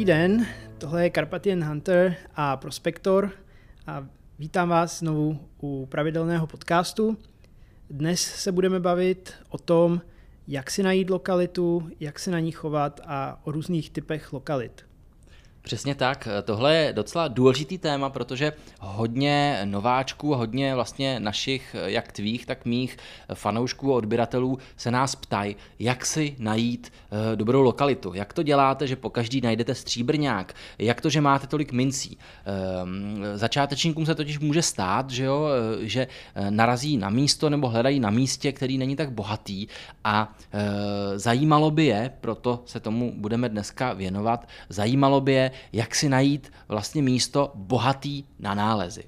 Dobrý den, tohle je Carpathian Hunter a Prospektor a vítám vás znovu u pravidelného podcastu. Dnes se budeme bavit o tom, jak si najít lokalitu, jak se na ní chovat a o různých typech lokalit. Přesně tak. Tohle je docela důležitý téma, protože hodně nováčků, hodně vlastně našich, jak tvých, tak mých fanoušků a odběratelů se nás ptají, jak si najít eh, dobrou lokalitu. Jak to děláte, že po každý najdete stříbrňák? Jak to, že máte tolik mincí? Ehm, začátečníkům se totiž může stát, že, jo, eh, že eh, narazí na místo nebo hledají na místě, který není tak bohatý a zajímalo by je, proto se tomu budeme dneska věnovat, zajímalo by je, jak si najít vlastně místo bohatý na nálezy.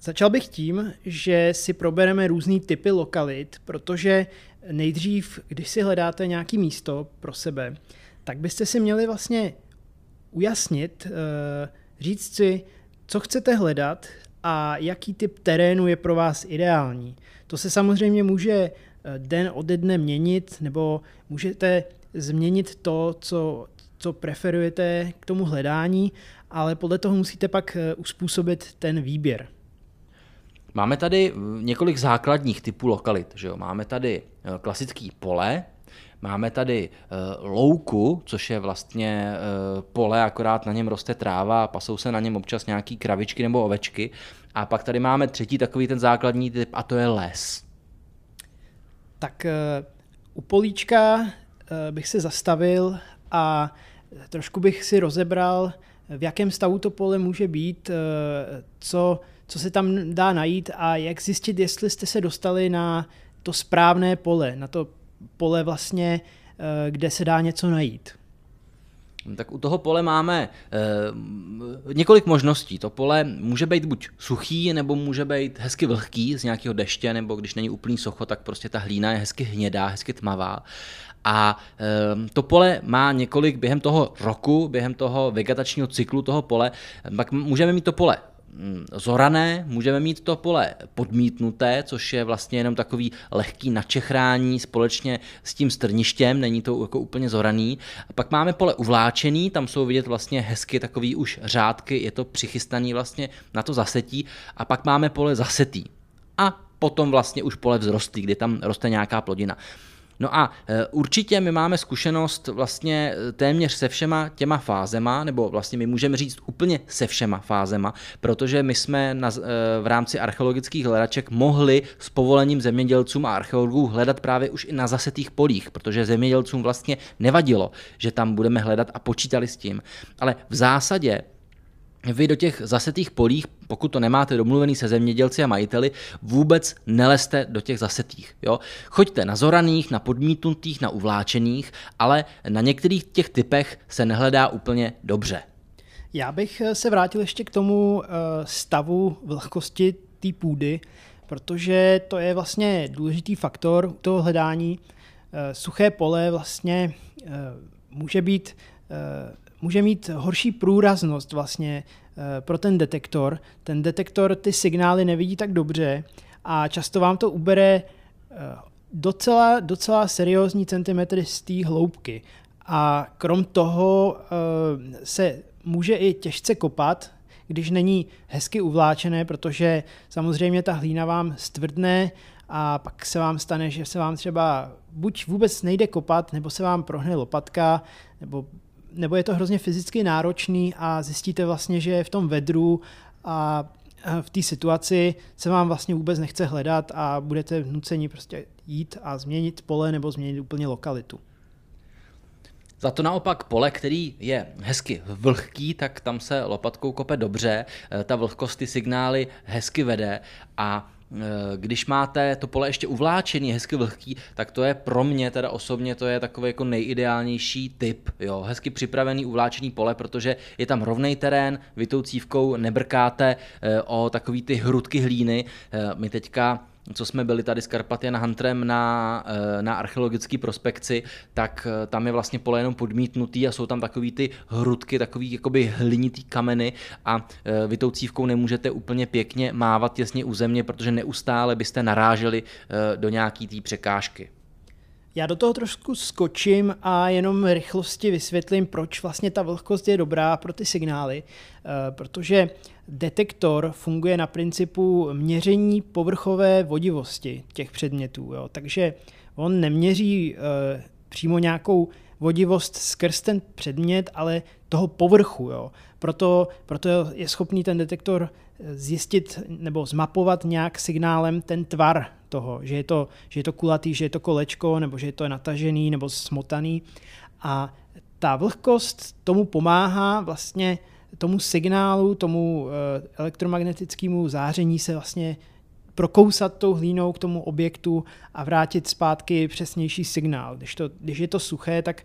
Začal bych tím, že si probereme různý typy lokalit, protože nejdřív, když si hledáte nějaký místo pro sebe, tak byste si měli vlastně ujasnit, eh, říct si, co chcete hledat a jaký typ terénu je pro vás ideální. To se samozřejmě může eh, den ode dne měnit, nebo můžete změnit to, co co preferujete k tomu hledání, ale podle toho musíte pak eh, uspůsobit ten výběr. Máme tady eh, několik základních typů lokalit. Že jo? Máme tady eh, klasický pole, Máme tady uh, louku, což je vlastně uh, pole, akorát na něm roste tráva a pasou se na něm občas nějaký kravičky nebo ovečky. A pak tady máme třetí takový ten základní typ a to je les. Tak uh, u políčka uh, bych se zastavil a trošku bych si rozebral, v jakém stavu to pole může být, eh, co, co se tam dá najít a jak zjistit, jestli jste se dostali na to správné pole, na to pole vlastně, eh, kde se dá něco najít. Tak u toho pole máme e, několik možností. To pole může být buď suchý, nebo může být hezky vlhký z nějakého deště, nebo když není úplný socho, tak prostě ta hlína je hezky hnědá, hezky tmavá. A e, to pole má několik během toho roku, během toho vegetačního cyklu toho pole, pak můžeme mít to pole zorané, můžeme mít to pole podmítnuté, což je vlastně jenom takový lehký načechrání společně s tím strništěm, není to jako úplně zoraný. A pak máme pole uvláčený, tam jsou vidět vlastně hezky takový už řádky, je to přichystaný vlastně na to zasetí. A pak máme pole zasetý. A potom vlastně už pole vzrostlý, kdy tam roste nějaká plodina. No a e, určitě my máme zkušenost vlastně e, téměř se všema těma fázema, nebo vlastně my můžeme říct úplně se všema fázema, protože my jsme na, e, v rámci archeologických hledaček mohli s povolením zemědělcům a archeologů hledat právě už i na zasetých polích, protože zemědělcům vlastně nevadilo, že tam budeme hledat a počítali s tím. Ale v zásadě vy do těch zasetých polích, pokud to nemáte domluvený se zemědělci a majiteli, vůbec neleste do těch zasetých. Jo? Choďte na zoraných, na podmítnutých, na uvláčených, ale na některých těch typech se nehledá úplně dobře. Já bych eh, se vrátil ještě k tomu eh, stavu vlhkosti té půdy, protože to je vlastně důležitý faktor toho hledání. Eh, suché pole vlastně může být může mít horší průraznost vlastně eh, pro ten detektor. Ten detektor ty signály nevidí tak dobře a často vám to ubere eh, docela, docela seriózní centimetry z té hloubky. A krom toho eh, se může i těžce kopat, když není hezky uvláčené, protože samozřejmě ta hlína vám stvrdne a pak se vám stane, že se vám třeba buď vůbec nejde kopat, nebo se vám prohne lopatka, nebo nebo je to hrozně fyzicky náročný a zjistíte vlastně, že v tom vedru a v té situaci se vám vlastně vůbec nechce hledat a budete nuceni prostě jít a změnit pole nebo změnit úplně lokalitu. Za to naopak pole, který je hezky vlhký, tak tam se lopatkou kope dobře, ta vlhkost ty signály hezky vede a když máte to pole ještě uvláčený, hezky vlhký, tak to je pro mě teda osobně to je takový jako nejideálnější typ, jo, hezky připravený uvláčený pole, protože je tam rovný terén, vy tou cívkou nebrkáte eh, o takový ty hrudky hlíny. Eh, my teďka co jsme byli tady s Karpatian Huntrem na, eh, na archeologické prospekci, tak eh, tam je vlastně pole jenom podmítnutý a jsou tam takový ty hrudky, takový jakoby hlinitý kameny a eh, vy tou cívkou nemůžete úplně pěkně mávat těsně u země, protože neustále byste naráželi do nějaký té překážky. Já do toho trošku skočím a jenom rychlosti vysvětlím, proč vlastně ta vlhkost je dobrá pro ty signály, eh, protože detektor funguje na principu měření povrchové vodivosti těch předmětů. Jo. Takže on neměří eh, přímo nějakou vodivost skrz ten předmět, ale toho povrchu. Jo. Proto, proto je schopný ten detektor zjistit nebo zmapovat nějak signálem ten tvar toho, že je to, že je to kulatý, že je to kolečko, nebo že je to natažený nebo smotaný. A ta vlhkost tomu pomáhá vlastně tomu signálu, tomu eh, elektromagnetickému záření se vlastně prokousat tou hlínou k tomu objektu a vrátit zpátky přesnější signál. Když, to, když je to suché, tak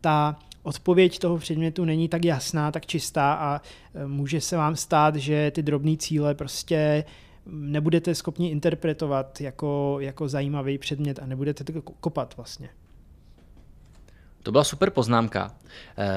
ta odpověď toho předmětu není tak jasná, tak čistá a e, může se vám stát, že ty drobné cíle prostě nebudete schopni interpretovat jako, jako zajímavý předmět a nebudete to kopat vlastně. To byla super poznámka. E,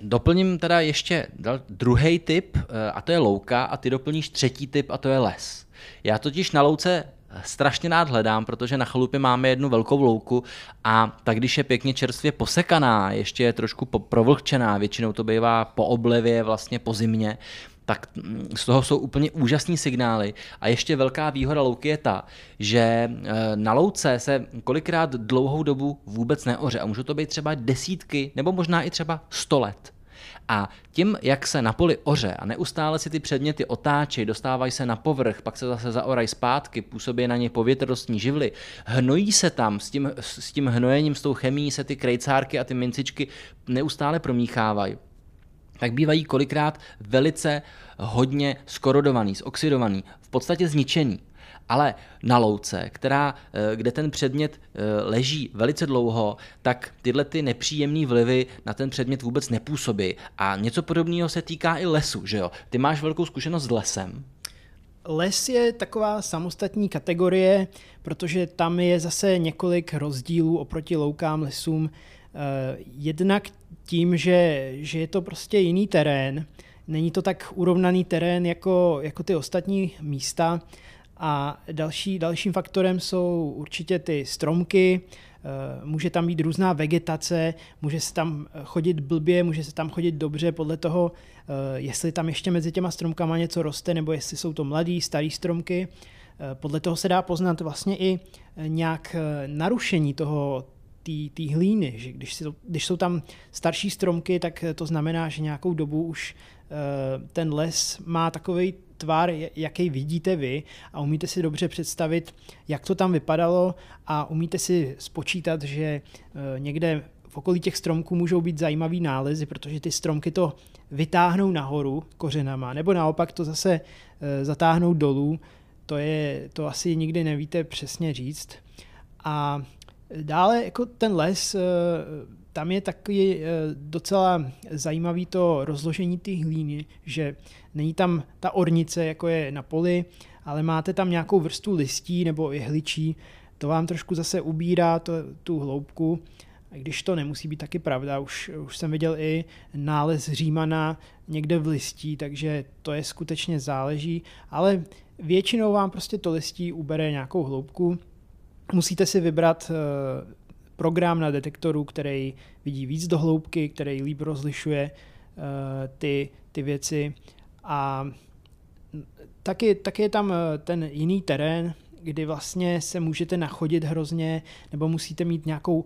doplním teda ještě druhý typ, e, a to je louka, a ty doplníš třetí typ, a to je les. Já totiž na louce strašně rád hledám, protože na chalupě máme jednu velkou louku a tak když je pěkně čerstvě posekaná, ještě je trošku provlhčená, většinou to bývá po oblevě, vlastně po zimě, tak mm, z toho jsou úplně úžasní signály. A ještě velká výhoda louky je ta, že e, na louce se kolikrát dlouhou dobu vůbec neoře a můžou to být třeba desítky nebo možná i třeba sto let. A tím, jak se na poli oře a neustále si ty předměty otáčejí, dostávají se na povrch, pak se zase zaorají zpátky, působí na ně povětrnostní živly, hnojí se tam, s tím, s tím hnojením, s tou chemií se ty krejcárky a ty mincičky neustále promíchávají tak bývají kolikrát velice hodně skorodovaný, zoxidovaný, v podstatě zničený. Ale na louce, která, eh, kde ten předmět eh, leží velice dlouho, tak tyhle ty nepříjemné vlivy na ten předmět vůbec nepůsobí. A něco podobného se týká i lesu, že jo? Ty máš velkou zkušenost s lesem. Les je taková samostatní kategorie, protože tam je zase několik rozdílů oproti loukám, lesům. Eh, jednak tím, že, že je to prostě jiný terén, není to tak urovnaný terén jako, jako ty ostatní místa, a další, dalším faktorem jsou určitě ty stromky, eh, může tam být různá vegetace, může se tam chodit blbě, může se tam chodit dobře podle toho, eh, jestli tam ještě mezi těma stromkama něco roste, nebo jestli jsou to mladý, starý stromky. Eh, podle toho se dá poznat vlastně i nějak narušení toho, té hlíny, že když, si to, když jsou tam starší stromky, tak to znamená, že nějakou dobu už ten les má takový tvar, jaký vidíte vy a umíte si dobře představit, jak to tam vypadalo a umíte si spočítat, že eh, někde v okolí těch stromků můžou být zajímavý nálezy, protože ty stromky to vytáhnou nahoru kořenama, nebo naopak to zase eh, zatáhnou dolů. To, je, to asi nikdy nevíte přesně říct. A dále jako ten les, eh, tam je taky docela zajímavý to rozložení té hlíny, že Není tam ta ornice, jako je na poli, ale máte tam nějakou vrstu listí nebo jehličí, to vám trošku zase ubírá to, tu hloubku, když to nemusí být taky pravda. Už, už jsem viděl i nález Římana někde v listí, takže to je skutečně záleží, ale většinou vám prostě to listí ubere nějakou hloubku. Musíte si vybrat eh, program na detektoru, který vidí víc do hloubky, který líp rozlišuje eh, ty, ty věci a taky, taky je tam eh, ten jiný terén, kdy vlastně se můžete nachodit hrozně, nebo musíte mít nějakou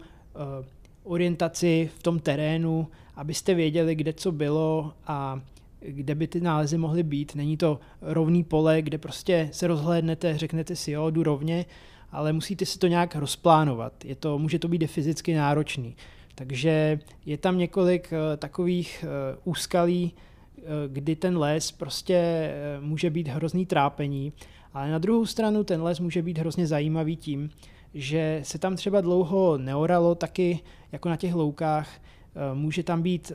orientaci v tom terénu, abyste věděli, kde co bylo a kde by ty nálezy mohly být. Není to rovný pole, kde prostě se rozhlédnete, řeknete si, jo, jdu rovně, ale musíte si to nějak rozplánovat. Je to, může to být fyzicky náročný. Takže je tam několik uh, takových uh, úskalí, Eh, kdy ten les prostě eh, může být hrozný trápení, ale na druhou stranu ten les může být hrozně zajímavý tím, že se tam třeba dlouho neoralo taky jako na těch loukách, eh, může tam být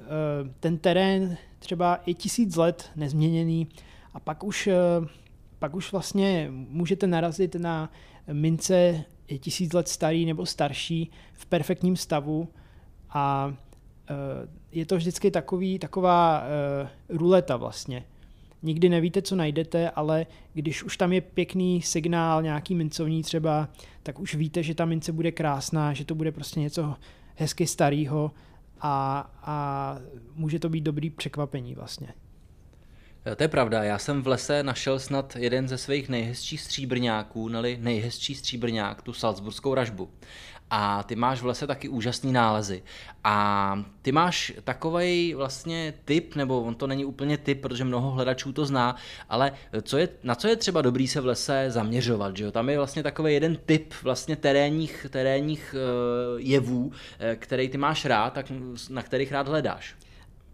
ten terén třeba i tisíc let nezměněný a pak už, pak už vlastně můžete narazit na mince tisíc let starý nebo starší v perfektním stavu a je to vždycky takový, taková uh, ruleta vlastně. nikdy nevíte, co najdete, ale když už tam je pěkný signál, nějaký mincovní třeba, tak už víte, že ta mince bude krásná, že to bude prostě něco hezky starého a, a může to být dobrý překvapení vlastně. To je pravda, já jsem v lese našel snad jeden ze svých nejhezčích stříbrňáků, neli nejhezčí stříbrňák, tu salzburskou ražbu a ty máš v lese taky úžasný nálezy. A ty máš takový vlastně typ, nebo on to není úplně typ, protože mnoho hledačů to zná, ale co je, na co je třeba dobrý se v lese zaměřovat, že jo? Tam je vlastně takový jeden typ vlastně terénních, terénních uh, jevů, eh, který ty máš rád, tak na kterých rád hledáš.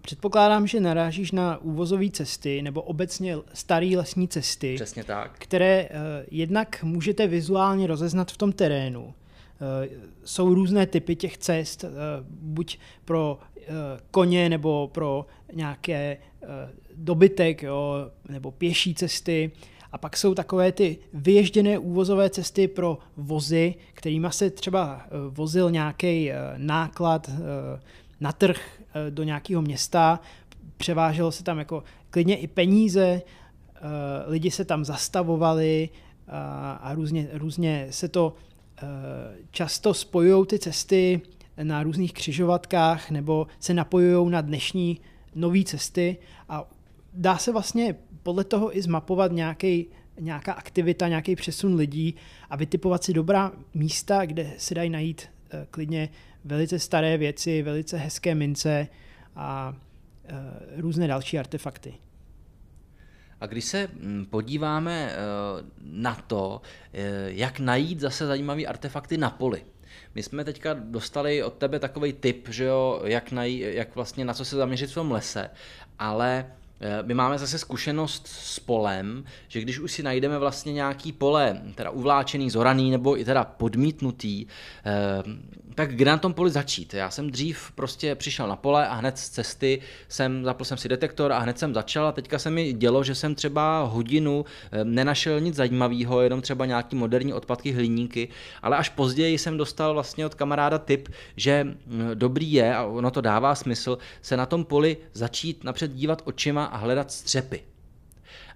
Předpokládám, že narážíš na úvozové cesty nebo obecně staré lesní cesty, Přesně tak. které uh, jednak můžete vizuálně rozeznat v tom terénu, Eh, jsou různé typy těch cest, eh, buď pro eh, koně nebo pro nějaké dobytek jo, nebo pěší cesty. A pak jsou takové ty vyježděné úvozové cesty pro vozy, kterými se třeba vozil nějaký náklad na trh do nějakého města, převáželo se tam jako klidně i peníze, lidi se tam zastavovali a různě, různě se to Eh, často spojují ty cesty na různých křižovatkách nebo se napojují na dnešní nové cesty. A dá se vlastně podle toho i zmapovat nějaký, nějaká aktivita, nějaký přesun lidí a vytipovat si dobrá místa, kde se dají najít klidně velice staré věci, velice hezké mince a uh, různé další artefakty. A když se mm, podíváme eh, na to, eh, jak najít zase zajímavé artefakty na poli, my jsme teďka dostali od tebe takový tip, že jo, jak, najít, jak vlastně na co se zaměřit v tom lese, ale Eh, my máme zase zkušenost s polem, že když už si najdeme vlastně nějaký pole, teda uvláčený, zoraný nebo i teda podmítnutý, eh, tak kde na tom poli začít? Já jsem dřív prostě přišel na pole a hned z cesty jsem, zapl jsem si detektor a hned jsem začal a teďka se mi dělo, že jsem třeba hodinu eh, nenašel nic zajímavého, jenom třeba nějaký moderní odpadky hliníky, ale až později jsem dostal vlastně od kamaráda tip, že hm, dobrý je, a ono to dává smysl, se na tom poli začít napřed dívat očima a hledat střepy.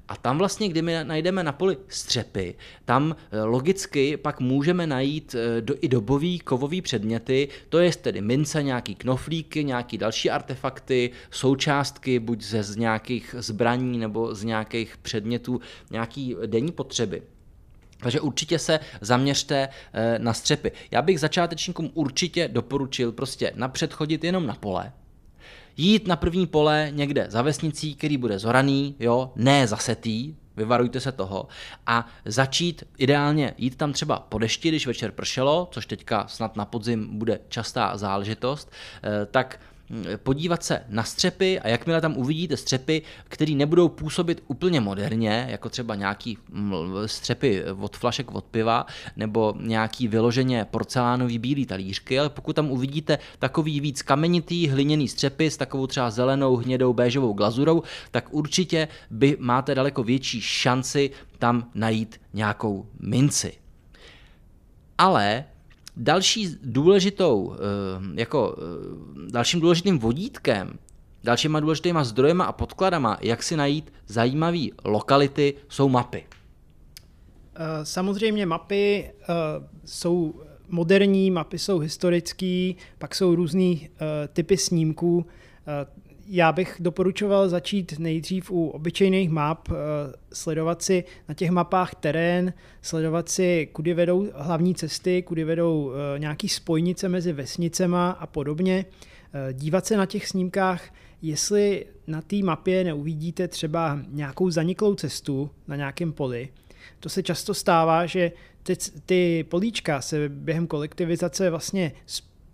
A tam vlastně, kdy my najdeme na poli střepy, tam eh, logicky pak můžeme najít eh, do, i dobový kovový předměty, to je tedy mince, nějaký knoflíky, nějaký další artefakty, součástky, buď ze z nějakých zbraní nebo z nějakých předmětů, nějaký denní potřeby. Takže určitě se zaměřte eh, na střepy. Já bych začátečníkům určitě doporučil prostě napřed chodit jenom na pole, jít na první pole někde za vesnicí, který bude zoraný, jo, ne zasetý, vyvarujte se toho, a začít ideálně jít tam třeba po dešti, když večer pršelo, což teďka snad na podzim bude častá záležitost, eh, tak podívat se na střepy a jakmile tam uvidíte střepy, které nebudou působit úplně moderně, jako třeba nějaký střepy od flašek od piva nebo nějaký vyloženě porcelánový bílý talířky, ale pokud tam uvidíte takový víc kamenitý hliněný střepy s takovou třeba zelenou, hnědou, béžovou glazurou, tak určitě by máte daleko větší šanci tam najít nějakou minci. Ale Další důležitou, eh, jako eh, dalším důležitým vodítkem, dalšíma důležitýma zdrojema a podkladama, jak si najít zajímavé lokality, jsou mapy. Eh, samozřejmě mapy jsou moderní, mapy jsou historické, pak jsou různé typy snímků já bych doporučoval začít nejdřív u obyčejných map, eh, sledovat si na těch mapách terén, sledovat si, kudy vedou hlavní cesty, kudy vedou eh, nějaký spojnice mezi vesnicema a podobně. Eh, dívat se na těch snímkách, jestli na té mapě neuvidíte třeba nějakou zaniklou cestu na nějakém poli. To se často stává, že ty, ty políčka se během kolektivizace vlastně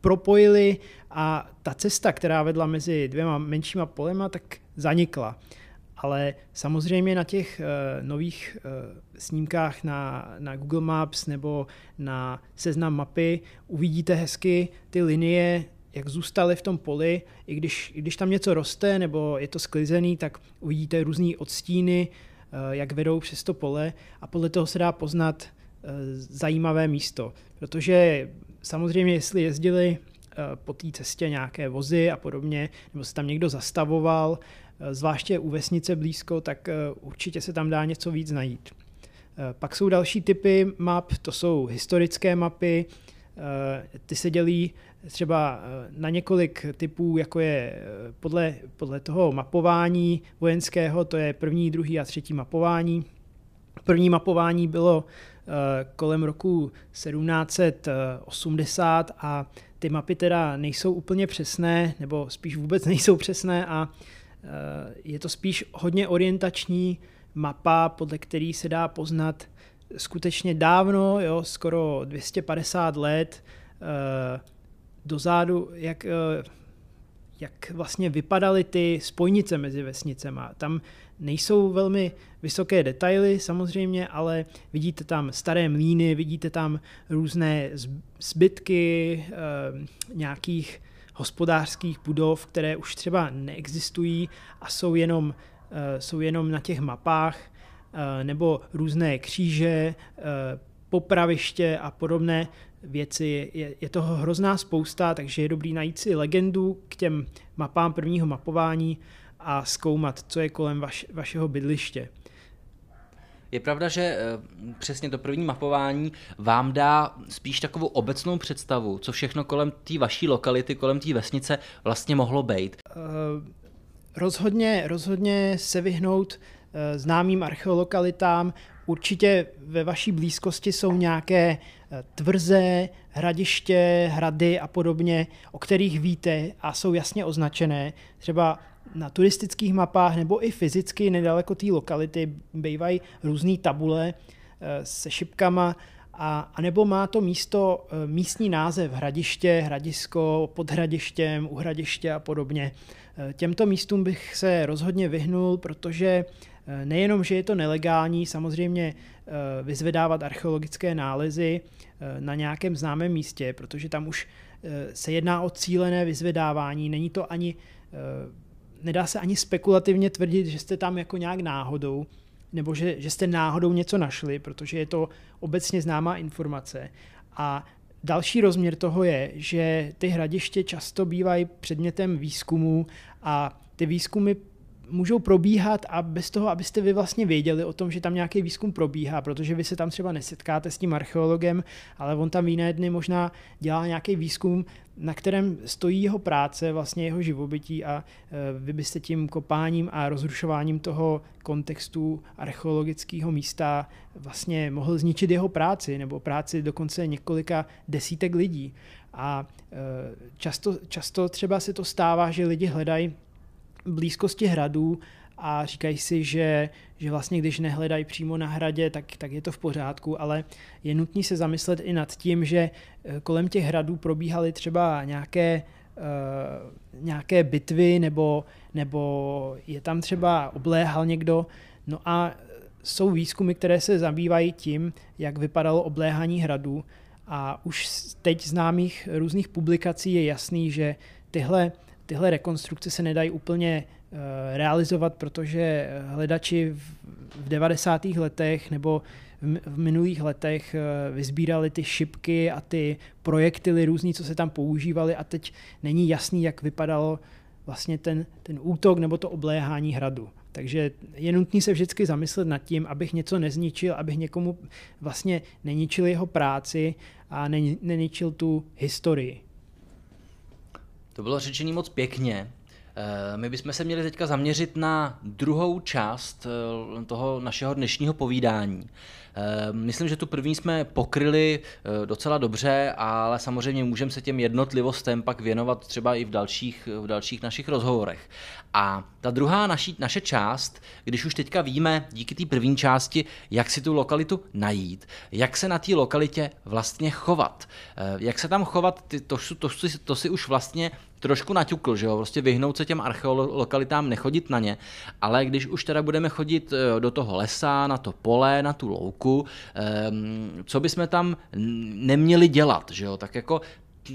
propojili a ta cesta, která vedla mezi dvěma menšíma polema, tak zanikla. Ale samozřejmě na těch uh, nových uh, snímkách na, na Google Maps nebo na seznam mapy uvidíte hezky ty linie, jak zůstaly v tom poli. I když, i když tam něco roste nebo je to sklizený, tak uvidíte různé odstíny, uh, jak vedou přes to pole a podle toho se dá poznat zajímavé místo. Protože samozřejmě, jestli jezdili po té cestě nějaké vozy a podobně, nebo se tam někdo zastavoval, zvláště u vesnice blízko, tak určitě se tam dá něco víc najít. Pak jsou další typy map, to jsou historické mapy, ty se dělí třeba na několik typů, jako je podle, podle toho mapování vojenského, to je první, druhý a třetí mapování. První mapování bylo kolem roku 1780 a ty mapy teda nejsou úplně přesné, nebo spíš vůbec nejsou přesné a je to spíš hodně orientační mapa, podle který se dá poznat skutečně dávno, jo, skoro 250 let dozadu, jak, jak vlastně vypadaly ty spojnice mezi vesnicema. Tam Nejsou velmi vysoké detaily samozřejmě, ale vidíte tam staré mlíny, vidíte tam různé zbytky eh, nějakých hospodářských budov, které už třeba neexistují a jsou jenom, eh, jsou jenom na těch mapách, eh, nebo různé kříže, popraviště a podobné věci. Je, je toho hrozná spousta, takže je dobrý najít si legendu k těm mapám prvního mapování a zkoumat, co je kolem vaš, vašeho bydliště. Je pravda, že eh, přesně to první mapování vám dá spíš takovou obecnou představu, co všechno kolem té vaší lokality, kolem té vesnice vlastně mohlo být. Uh, rozhodně, rozhodně se vyhnout uh, známým archeolokalitám. Určitě ve vaší blízkosti jsou nějaké tvrze, hradiště, hrady a podobně, o kterých víte a jsou jasně označené. Třeba na turistických mapách nebo i fyzicky nedaleko té lokality bývají různé tabule eh, se šipkama, a, a nebo má to místo eh, místní název hradiště, hradisko, pod hradištěm, u hradiště a podobně. Eh, těmto místům bych se rozhodně vyhnul, protože nejenom, že je to nelegální, samozřejmě vyzvedávat archeologické nálezy na nějakém známém místě, protože tam už se jedná o cílené vyzvedávání, není to ani nedá se ani spekulativně tvrdit, že jste tam jako nějak náhodou, nebo že, že jste náhodou něco našli, protože je to obecně známá informace. A další rozměr toho je, že ty hradiště často bývají předmětem výzkumu a ty výzkumy můžou probíhat a bez toho, abyste vy vlastně věděli o tom, že tam nějaký výzkum probíhá, protože vy se tam třeba nesetkáte s tím archeologem, ale on tam jiné dny možná dělá nějaký výzkum, na kterém stojí jeho práce, vlastně jeho živobytí a e, vy byste tím kopáním a rozrušováním toho kontextu archeologického místa vlastně mohl zničit jeho práci nebo práci dokonce několika desítek lidí. A e, často, často třeba se to stává, že lidi hledají blízkosti hradů a říkají si, že, že vlastně když nehledají přímo na hradě, tak, tak je to v pořádku, ale je nutné se zamyslet i nad tím, že eh, kolem těch hradů probíhaly třeba nějaké, uh, nějaké bitvy nebo, nebo je tam třeba obléhal někdo. No a jsou výzkumy, které se zabývají tím, jak vypadalo obléhání hradů a už teď známých různých publikací je jasný, že tyhle tyhle rekonstrukce se nedají úplně uh, realizovat, protože hledači v, v 90. letech nebo v, minulých letech uh, vyzbírali ty šipky a ty projektily různý, co se tam používali a teď není jasný, jak vypadalo vlastně ten, ten útok nebo to obléhání hradu. Takže je nutné se vždycky zamyslet nad tím, abych něco nezničil, abych někomu vlastně neničil jeho práci a neničil tu historii. To bylo řečení moc pěkně. Eh, my bychom se měli teďka zaměřit na druhou část eh, toho našeho dnešního povídání. Eh, myslím, že tu první jsme pokryli docela dobře, ale samozřejmě můžeme se těm jednotlivostem pak věnovat třeba i v dalších, v dalších našich rozhovorech. A ta druhá naší, naše část, když už teďka víme díky té první části, jak si tu lokalitu najít, jak se na té lokalitě vlastně chovat, jak se tam chovat, to, to, to, to si už vlastně trošku naťukl, že jo, prostě vyhnout se těm archeolokalitám, nechodit na ně, ale když už teda budeme chodit eh, do toho lesa, na to pole, na tu louku, ehm, co bychom tam neměli dělat, že jo, tak jako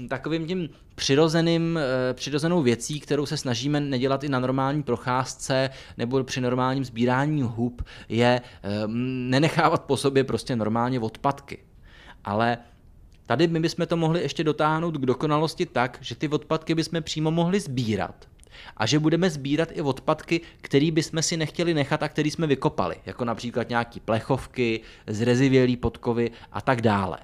takovým tím přirozeným, eh, přirozenou věcí, kterou se snažíme nedělat i na normální procházce nebo při normálním sbírání hub, je ehm, nenechávat po sobě prostě normálně odpadky. Ale Tady my bychom to mohli ještě dotáhnout k dokonalosti tak, že ty odpadky bychom přímo mohli sbírat a že budeme sbírat i odpadky, které bychom si nechtěli nechat a které jsme vykopali, jako například nějaký plechovky, zrezivělý podkovy a tak dále.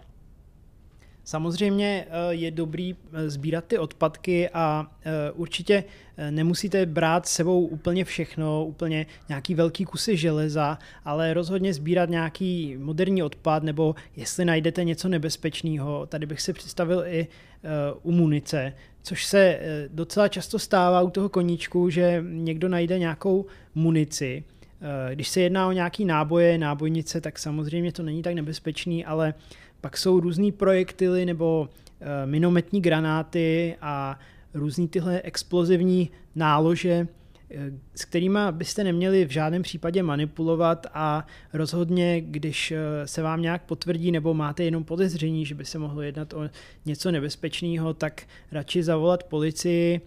Samozřejmě eh, je dobrý eh, sbírat ty odpadky a eh, určitě nemusíte brát s sebou úplně všechno, úplně nějaký velký kusy železa, ale rozhodně sbírat nějaký moderní odpad nebo jestli najdete něco nebezpečného. Tady bych si představil i u munice, což se docela často stává u toho koníčku, že někdo najde nějakou munici, když se jedná o nějaký náboje, nábojnice, tak samozřejmě to není tak nebezpečný, ale pak jsou různý projektily nebo eh, minometní granáty a různý tyhle explozivní nálože, eh, s kterými byste neměli v žádném případě manipulovat a rozhodně, když eh, se vám nějak potvrdí nebo máte jenom podezření, že by se mohlo jednat o něco nebezpečného, tak radši zavolat policii,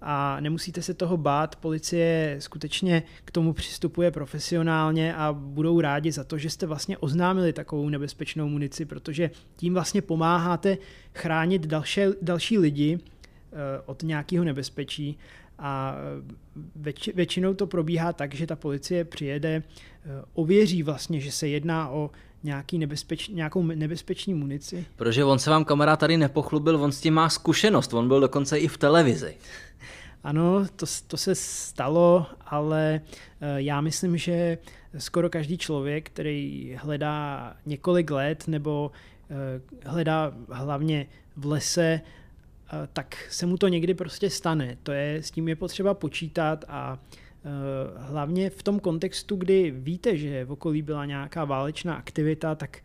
a nemusíte se toho bát, policie skutečně k tomu přistupuje profesionálně a budou rádi za to, že jste vlastně oznámili takovou nebezpečnou munici, protože tím vlastně pomáháte chránit další, další lidi eh, od nějakého nebezpečí. A věč, většinou to probíhá tak, že ta policie přijede, eh, ověří vlastně, že se jedná o nějaký nebezpeč, nějakou nebezpečný munici. Protože on se vám kamarád tady nepochlubil, on s tím má zkušenost, on byl dokonce i v televizi. Ano, to, to se stalo, ale eh, já myslím, že skoro každý člověk, který hledá několik let nebo eh, hledá hlavně v lese, eh, tak se mu to někdy prostě stane. To je, s tím je potřeba počítat a hlavně v tom kontextu, kdy víte, že v okolí byla nějaká válečná aktivita, tak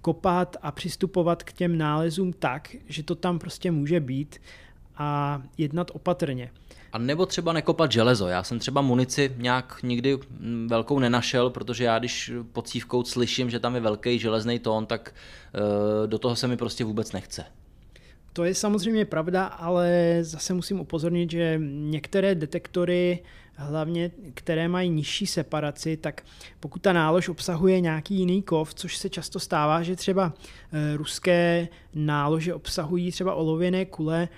kopat a přistupovat k těm nálezům tak, že to tam prostě může být a jednat opatrně. A nebo třeba nekopat železo. Já jsem třeba munici nějak nikdy mm, velkou nenašel, protože já když pod cívkou slyším, že tam je velký železný tón, tak eh, do toho se mi prostě vůbec nechce. To je samozřejmě pravda, ale zase musím upozornit, že některé detektory, hlavně které mají nižší separaci, tak pokud ta nálož obsahuje nějaký jiný kov, což se často stává, že třeba eh, ruské nálože obsahují třeba olověné kule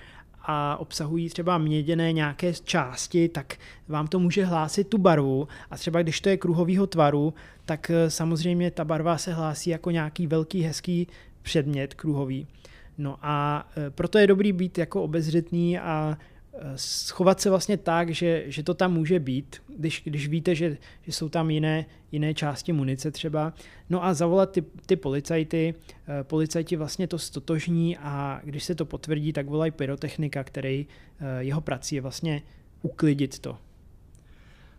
a obsahují třeba měděné nějaké části, tak vám to může hlásit tu barvu a třeba když to je kruhového tvaru, tak eh, samozřejmě ta barva se hlásí jako nějaký velký hezký předmět kruhový. No a eh, proto je dobrý být jako obezřetný a schovat se vlastně tak, že, že to tam může být, když, když víte, že, že jsou tam jiné, jiné části munice třeba. No a zavolat ty, ty policajty, eh, policajti vlastně to stotožní a když se to potvrdí, tak volají pyrotechnika, který eh, jeho prací je vlastně uklidit to.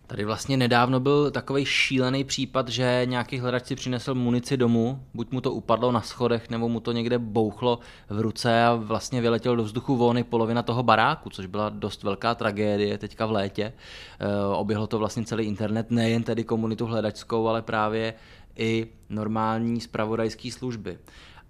Tady vlastně nedávno byl takový šílený případ, že nějaký hledač si přinesl munici domů, buď mu to upadlo na schodech, nebo mu to někde bouchlo v ruce a vlastně vyletěl do vzduchu volny polovina toho baráku, což byla dost velká tragédie teďka v létě. E, oběhlo to vlastně celý internet, nejen tedy komunitu hledačskou, ale právě i normální spravodajské služby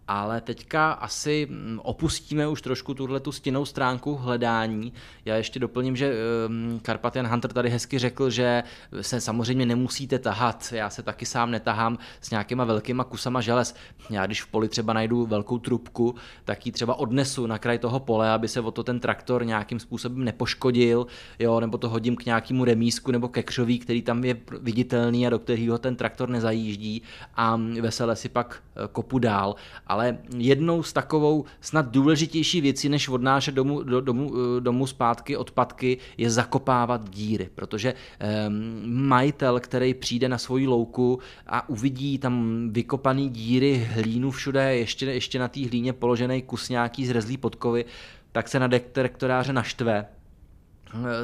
ale teďka asi mm, opustíme už trošku tuhle tu stěnou stránku hledání. Já ještě doplním, že ehm, Carpathian Hunter tady hezky řekl, že se samozřejmě nemusíte tahat. Já se taky sám netahám s nějakýma velkýma kusama želez. Já když v poli třeba najdu velkou trubku, tak ji třeba odnesu na kraj toho pole, aby se o to ten traktor nějakým způsobem nepoškodil, jo, nebo to hodím k nějakému remísku nebo ke křoví, který tam je viditelný a do kterého ten traktor nezajíždí a vesele si pak eh, kopu dál ale jednou z takovou snad důležitější věcí, než odnášet domů, do, domů, eh, domů zpátky odpadky, je zakopávat díry, protože um, majitel, který přijde na svoji louku a uvidí tam vykopaný díry, hlínu všude, ještě, ještě na té hlíně položený kus nějaký zrezlý podkovy, tak se na detektoráře naštve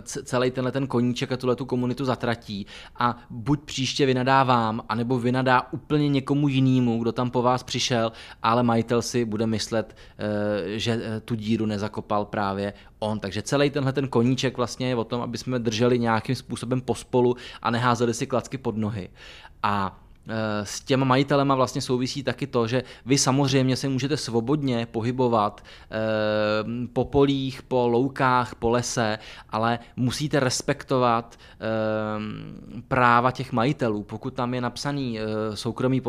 celý tenhle ten koníček a tuhle tu komunitu zatratí a buď příště vynadá vám, anebo vynadá úplně někomu jinému, kdo tam po vás přišel, ale majitel si bude myslet, eh, že eh, tu díru nezakopal právě on. Takže celý tenhle ten koníček vlastně je o tom, aby jsme drželi nějakým způsobem pospolu a neházeli si klacky pod nohy. A Eh, s těma majitelema vlastně souvisí taky to, že vy samozřejmě se můžete svobodně pohybovat eh, po polích, po loukách, po lese, ale musíte respektovat eh, práva těch majitelů. Pokud tam je napsaný soukromý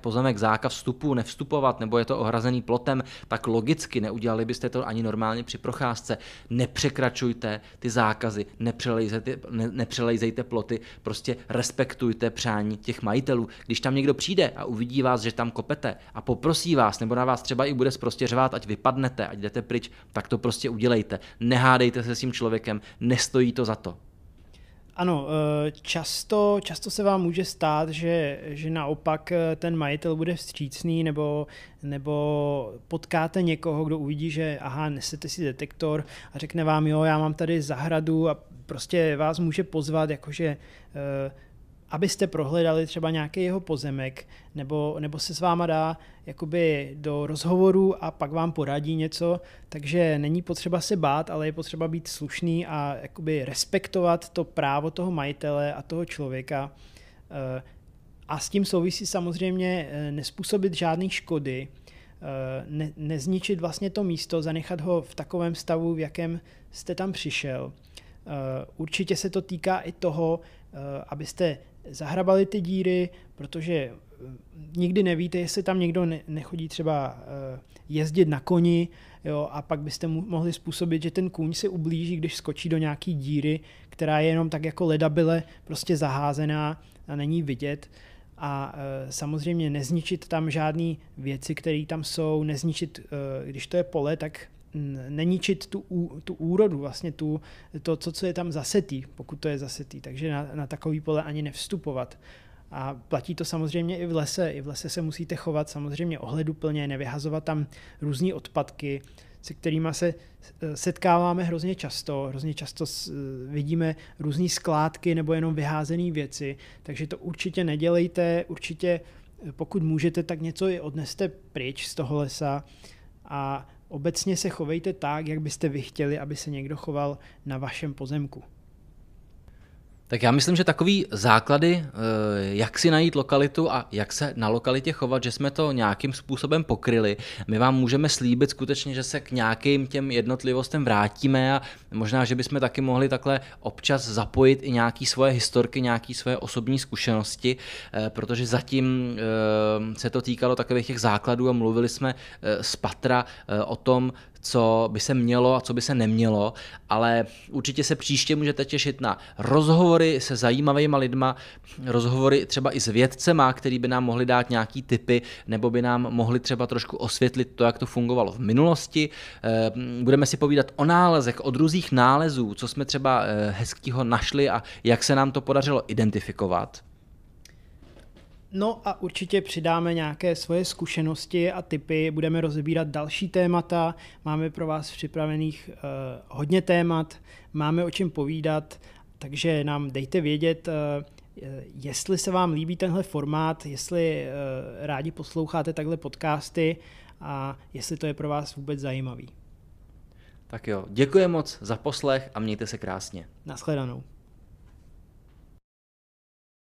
pozemek zákaz vstupu, nevstupovat, nebo je to ohrazený plotem, tak logicky neudělali byste to ani normálně při procházce. Nepřekračujte ty zákazy, nepřelejzejte, ne, nepřelejzejte ploty, prostě respektujte přání těch majitelů když tam někdo přijde a uvidí vás, že tam kopete a poprosí vás, nebo na vás třeba i bude prostě řvát, ať vypadnete, ať jdete pryč, tak to prostě udělejte. Nehádejte se s tím člověkem, nestojí to za to. Ano, eh, často, často se vám může stát, že, že naopak eh, ten majitel bude vstřícný nebo, nebo potkáte někoho, kdo uvidí, že aha, nesete si detektor a řekne vám, jo, já mám tady zahradu a prostě vás může pozvat, jakože uh, abyste prohledali třeba nějaký jeho pozemek, nebo, nebo se s váma dá jakoby do rozhovoru a pak vám poradí něco, takže není potřeba se bát, ale je potřeba být slušný a jakoby respektovat to právo toho majitele a toho člověka. Eh, a s tím souvisí samozřejmě eh, nespůsobit žádné škody, eh, ne, nezničit vlastně to místo, zanechat ho v takovém stavu, v jakém jste tam přišel. Určitě se to týká i toho, abyste zahrabali ty díry, protože eh, nikdy nevíte, jestli tam někdo nechodí třeba eh, jezdit na koni, jo, a pak byste mu mohli způsobit, že ten kůň se ublíží, když skočí do nějaký díry, která je jenom tak jako ledabile prostě zaházená a není vidět. A e, samozřejmě nezničit tam žádné věci, které tam jsou, nezničit, když to je pole, tak neničit tu, tu úrodu, vlastně tu, to, co, co je tam zasetý, pokud to je zasetý, takže na, na takový pole ani nevstupovat. A platí to samozřejmě i v lese. I v lese se musíte chovat samozřejmě ohleduplně, nevyhazovat tam různé odpadky, se kterými se e, setkáváme hrozně často. Hrozně často e, vidíme různé skládky nebo jenom vyházené věci, takže to určitě nedělejte. Určitě, e, pokud můžete, tak něco i odneste pryč z toho lesa a Obecně se chovejte tak, jak byste vy chtěli, aby se někdo choval na vašem pozemku. Tak já myslím, že takový základy, eh, jak si najít lokalitu a jak se na lokalitě chovat, že jsme to nějakým způsobem pokryli. My vám můžeme slíbit skutečně, že se k nějakým těm jednotlivostem vrátíme a možná, že bychom taky mohli takhle občas zapojit i nějaký svoje historky, nějaký svoje osobní zkušenosti, eh, protože zatím eh, se to týkalo takových těch základů a mluvili jsme z Patra o tom, co by se mělo a co by se nemělo, ale určitě se příště můžete těšit na rozhovory se zajímavými lidma, rozhovory třeba i s vědcema, který by nám mohli dát nějaký typy, nebo by nám mohli třeba trošku osvětlit to, jak to fungovalo v minulosti. Eh, budeme si povídat o nálezech, o druzích nálezů, co jsme třeba eh, hezkýho našli a jak se nám to podařilo identifikovat. No a určitě přidáme nějaké svoje zkušenosti a typy, budeme rozebírat další témata, máme pro vás připravených uh, hodně témat, máme o čem povídat, takže nám dejte vědět, uh, jestli se vám líbí tenhle formát, jestli uh, rádi posloucháte takhle podcasty a jestli to je pro vás vůbec zajímavý. Tak jo, děkuji moc za poslech a mějte se krásně. Naschledanou.